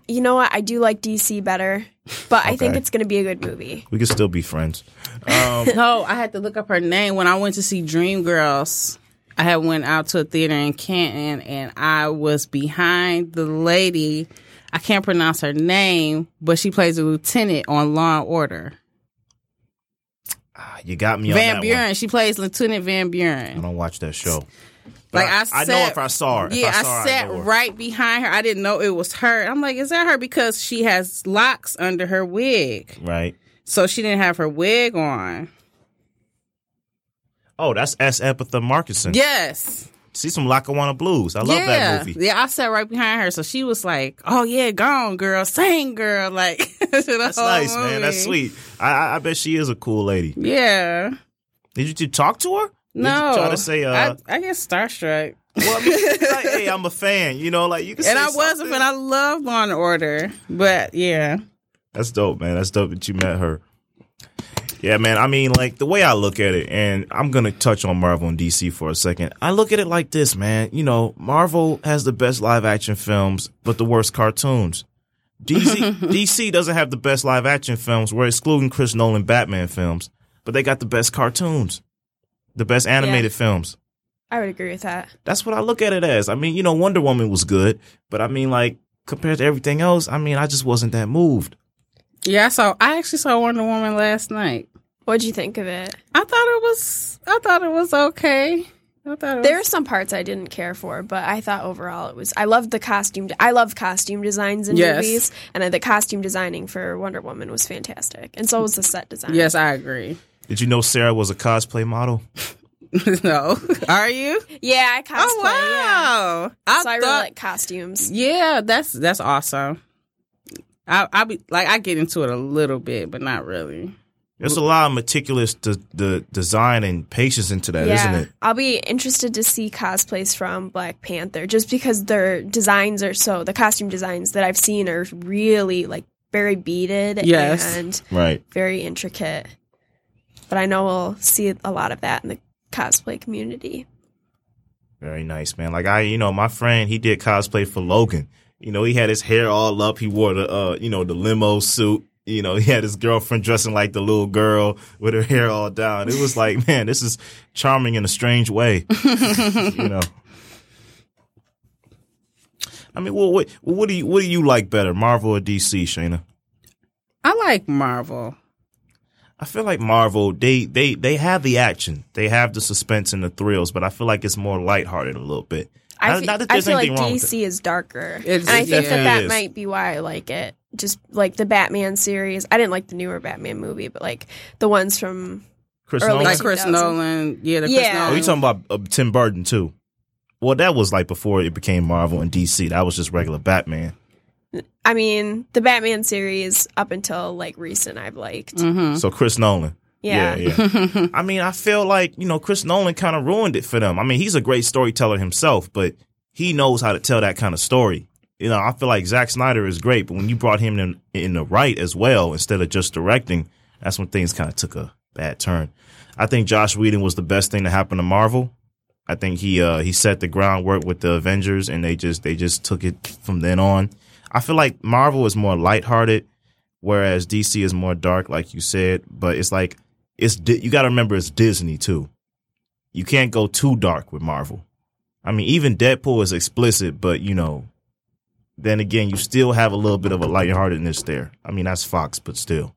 You know what? I do like DC better, but I think it's going to be a good movie. We can still be friends. Um, no, I had to look up her name when I went to see Dream Girls. I had went out to a theater in Canton, and I was behind the lady. I can't pronounce her name, but she plays a lieutenant on Law and Order. Ah, you got me on Van Buren. one. She plays Lieutenant Van Buren. I don't watch that show. Like I, I sat, know if I saw her. Yeah, I I, saw I sat her. right behind her. I didn't know it was her. I'm like, is that her? Because she has locks under her wig, Right. so she didn't have her wig on. Oh, that's S. Epatha Merkerson. Yes. See some Lackawanna Blues. I love yeah. that movie. Yeah, I sat right behind her, so she was like, "Oh yeah, gone girl, sing, girl." Like That's nice, man. That's sweet. I, I bet she is a cool lady. Yeah. Did you, did you talk to her? Did No. you try to say, uh, I, I get starstruck. well, I mean, like, hey, I'm a fan. You know, like you can. and say I was a fan. I love Law and Order, but yeah, That's dope, man. That's dope that you met her. Yeah, man. I mean, like the way I look at it, and I'm gonna touch on Marvel and DC for a second. I look at it like this, man. You know, Marvel has the best live action films, but the worst cartoons. DC DC doesn't have the best live action films. We're excluding Chris Nolan Batman films, but they got the best cartoons, the best animated films. I would agree with that. That's what I look at it as. I mean, you know, Wonder Woman was good, but I mean, like compared to everything else, I mean, I just wasn't that moved. Yeah. I saw. I actually saw Wonder Woman last night. What'd you think of it? I thought it was. I thought it was okay. I thought it There were was. some parts I didn't care for, but I thought overall it was. I loved the costume. I love costume designs in Yes. movies, and the costume designing for Wonder Woman was fantastic, and so was the set design. Yes, I agree. Did you know Sarah was a cosplay model? no, are you? yeah, I oh, cosplay. oh wow! Yeah. I So I really like costumes. Yeah, that's that's awesome. I I be like I get into it a little bit, but not really. There's a lot of meticulous de- the design and patience into that, yeah, not it? I'll be interested to see cosplays from Black Panther, just because their designs are so. The costume designs that I've seen are really like very beaded Yes. and Right. very intricate. But I know we'll see a lot of that in the cosplay community. Very nice, man. Like I, you know, my friend, he did cosplay for Logan. You know, he had his hair all up. He wore the, uh, you know, the limo suit. You know, he had his girlfriend dressing like the little girl with her hair all down. It was like, man, this is charming in a strange way. you know. I mean, well, what, what do you what do you like better, Marvel or DC, Shayna? I like Marvel. I feel like Marvel they they they have the action, they have the suspense and the thrills, but I feel like it's more lighthearted a little bit. I Not- feel, not that I there's feel like anything wrong with DC is darker, It's- and I it think that definitely that is. might be why I like it. Just like the Batman series, I didn't like the newer Batman movie, but like the ones from Chris Early Nolan. Like Chris 2000. Nolan. Yeah, the Yeah. Chris Oh, Nolan. you talking about uh, Tim Burton too? Well, that was like before it became Marvel and DC. That was just regular Batman. I mean, the Batman series up until like recent, I've liked. Mhm. So Chris Nolan. Yeah. yeah. yeah. I mean, I feel like you know Chris Nolan kind of ruined it for them. I mean, he's a great storyteller himself, but he knows how to tell that kind of story. You know, I feel like Zack Snyder is great, but when you brought him in in the right as well instead of just directing, that's when things kind of took a bad turn. I think Joss Whedon was the best thing to happen to Marvel. I think he uh he set the groundwork with the Avengers and they just they just took it from then on. I feel like Marvel is more lighthearted whereas DC is more dark like you said, but it's like it's you got to remember it's Disney too. You can't go too dark with Marvel. I mean, even Deadpool is explicit, but you know, then again, you still have a little bit of a lightheartedness there. I mean, that's Fox, but still.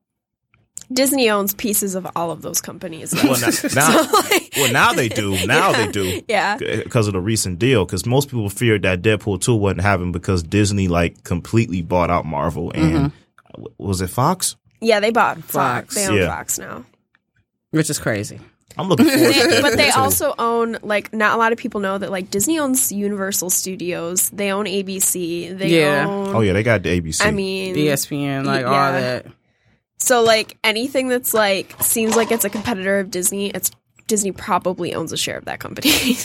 Disney owns pieces of all of those companies. Well, now, now, So, like- well, now they do. Now Yeah. they do. Yeah. because of the recent deal. Because most people feared that Deadpool two wouldn't happen because Disney like completely bought out Marvel and mm-hmm. w- was it Fox? Yeah, they bought Fox. Fox. They own Yeah. Fox now. Which is crazy. I'm looking forward to They- but they also own like not a lot of people know that like Disney owns Universal Studios. They own ABC. They Yeah. own Oh yeah, they got the ABC. I mean ESPN, like all Yeah. that. So like anything that's like seems like it's a competitor of Disney, it's Disney probably owns a share of that company.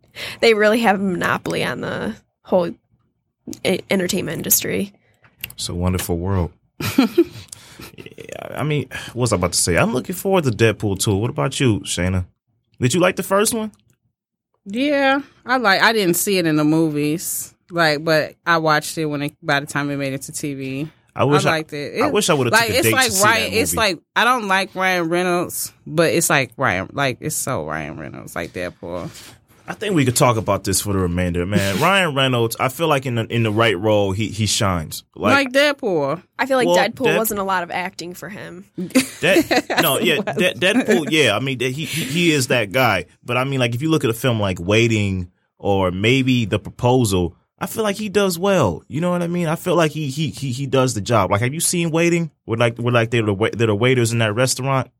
they really have a monopoly on the whole e- entertainment industry. It's a wonderful world. Yeah, I mean, what was I about to say? I'm looking forward to Deadpool 2. What about you, Shayna? Did you like the first one? Yeah, I like. I didn't see it in the movies, like, but I watched it when it by the time it made it to TV. I wish I liked it. I wish I would have like took a it's like Ryan. It's like I don't like Ryan Reynolds, but it's like Ryan. Like it's so Ryan Reynolds, like Deadpool. I think we could talk about this for the remainder, man. Ryan Reynolds, I feel like in the in the right role, he he shines. Like, Deadpool. I feel like Well, Deadpool Dead- wasn't a lot of acting for him. That, no, yeah, De- Deadpool. Yeah, I mean, he he he is that guy. But I mean, like if you look at a film like Waiting or maybe The Proposal, I feel like he does well. You know what I mean? I feel like he he he he does the job. Like, have you seen Waiting? With like with like they're the wait- they're the waiters in that restaurant.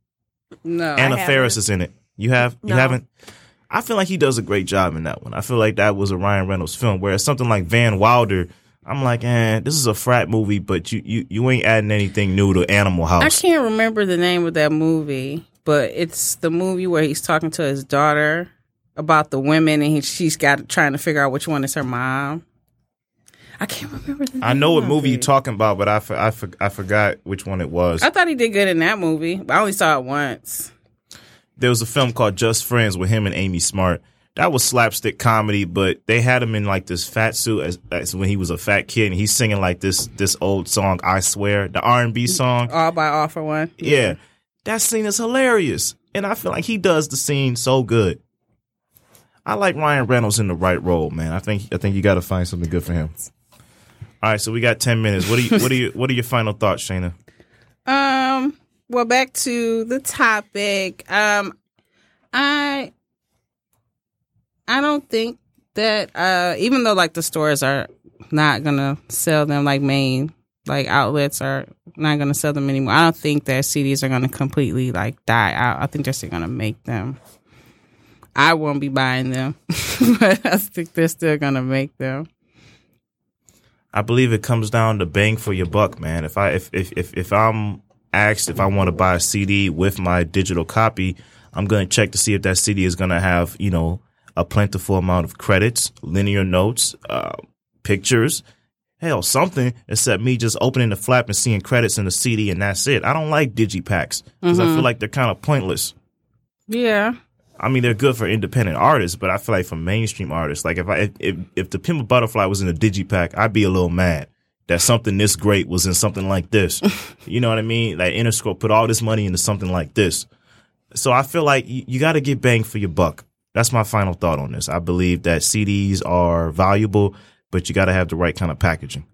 No. Anna haven't. Faris is in it. You have you No. haven't? I feel like he does a great job in that one. I feel like that was a Ryan Reynolds film. Whereas something like Van Wilder. I'm like, eh, this is a frat movie, but you, you, you ain't adding anything new to Animal House. I can't remember the name of that movie, but it's the movie where he's talking to his daughter about the women, and he, she's got trying to figure out which one is her mom. I can't remember the name I know what movie you're talking about, but I, for, I, for, I forgot which one it was. I thought he did good in that movie, but I only saw it once. There was a film called Just Friends with him and Amy Smart. That was slapstick comedy, but they had him in like this fat suit as, as when he was a fat kid, and he's singing like this this old song, "I Swear," the R and B song. All by all for one. Yeah, that scene is hilarious, and I feel like he does the scene so good. I like Ryan Reynolds in the right role, man. I think I think you got to find something good for him. All right, so we got ten minutes. What are you what are you what are your final thoughts, Shayna? Um. Well, back to the topic. Um, I I don't think that uh, even though like the stores are not gonna sell them, like main like outlets are not gonna sell them anymore. I don't think that CDs are gonna completely like die out. I think they're still gonna make them. I won't be buying them, but I think they're still gonna make them. I believe it comes down to bang for your buck, man. If I if if if, if I'm asked if I want to buy a CD with my digital copy, I'm going to check to see if that CD is going to have you know a plentiful amount of credits, liner notes, uh, pictures, hell something except me just opening the flap and seeing credits in the CD and that's it. I don't like digipacks because I feel like they're kind of pointless. Yeah, I mean, they're good for independent artists, but I feel like for mainstream artists, like if I if if the Pimp Butterfly was in a digipack, I'd be a little mad that something this great was in something like this. you know what I mean? Like Interscope put all this money into something like this. So I feel like you, you got to get bang for your buck. That's my final thought on this. I believe that CDs are valuable, but you got to have the right kind of packaging.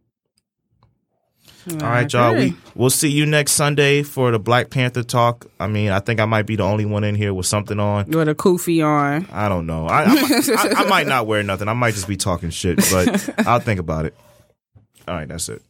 All right, y'all. We we'll see you next Sunday for the Black Panther talk. I mean, I think I might be the only one in here with something on. with a kufi on. I don't know. I, I, I, I might not wear nothing. I might just be talking shit, but I'll think about it. All right, that's it.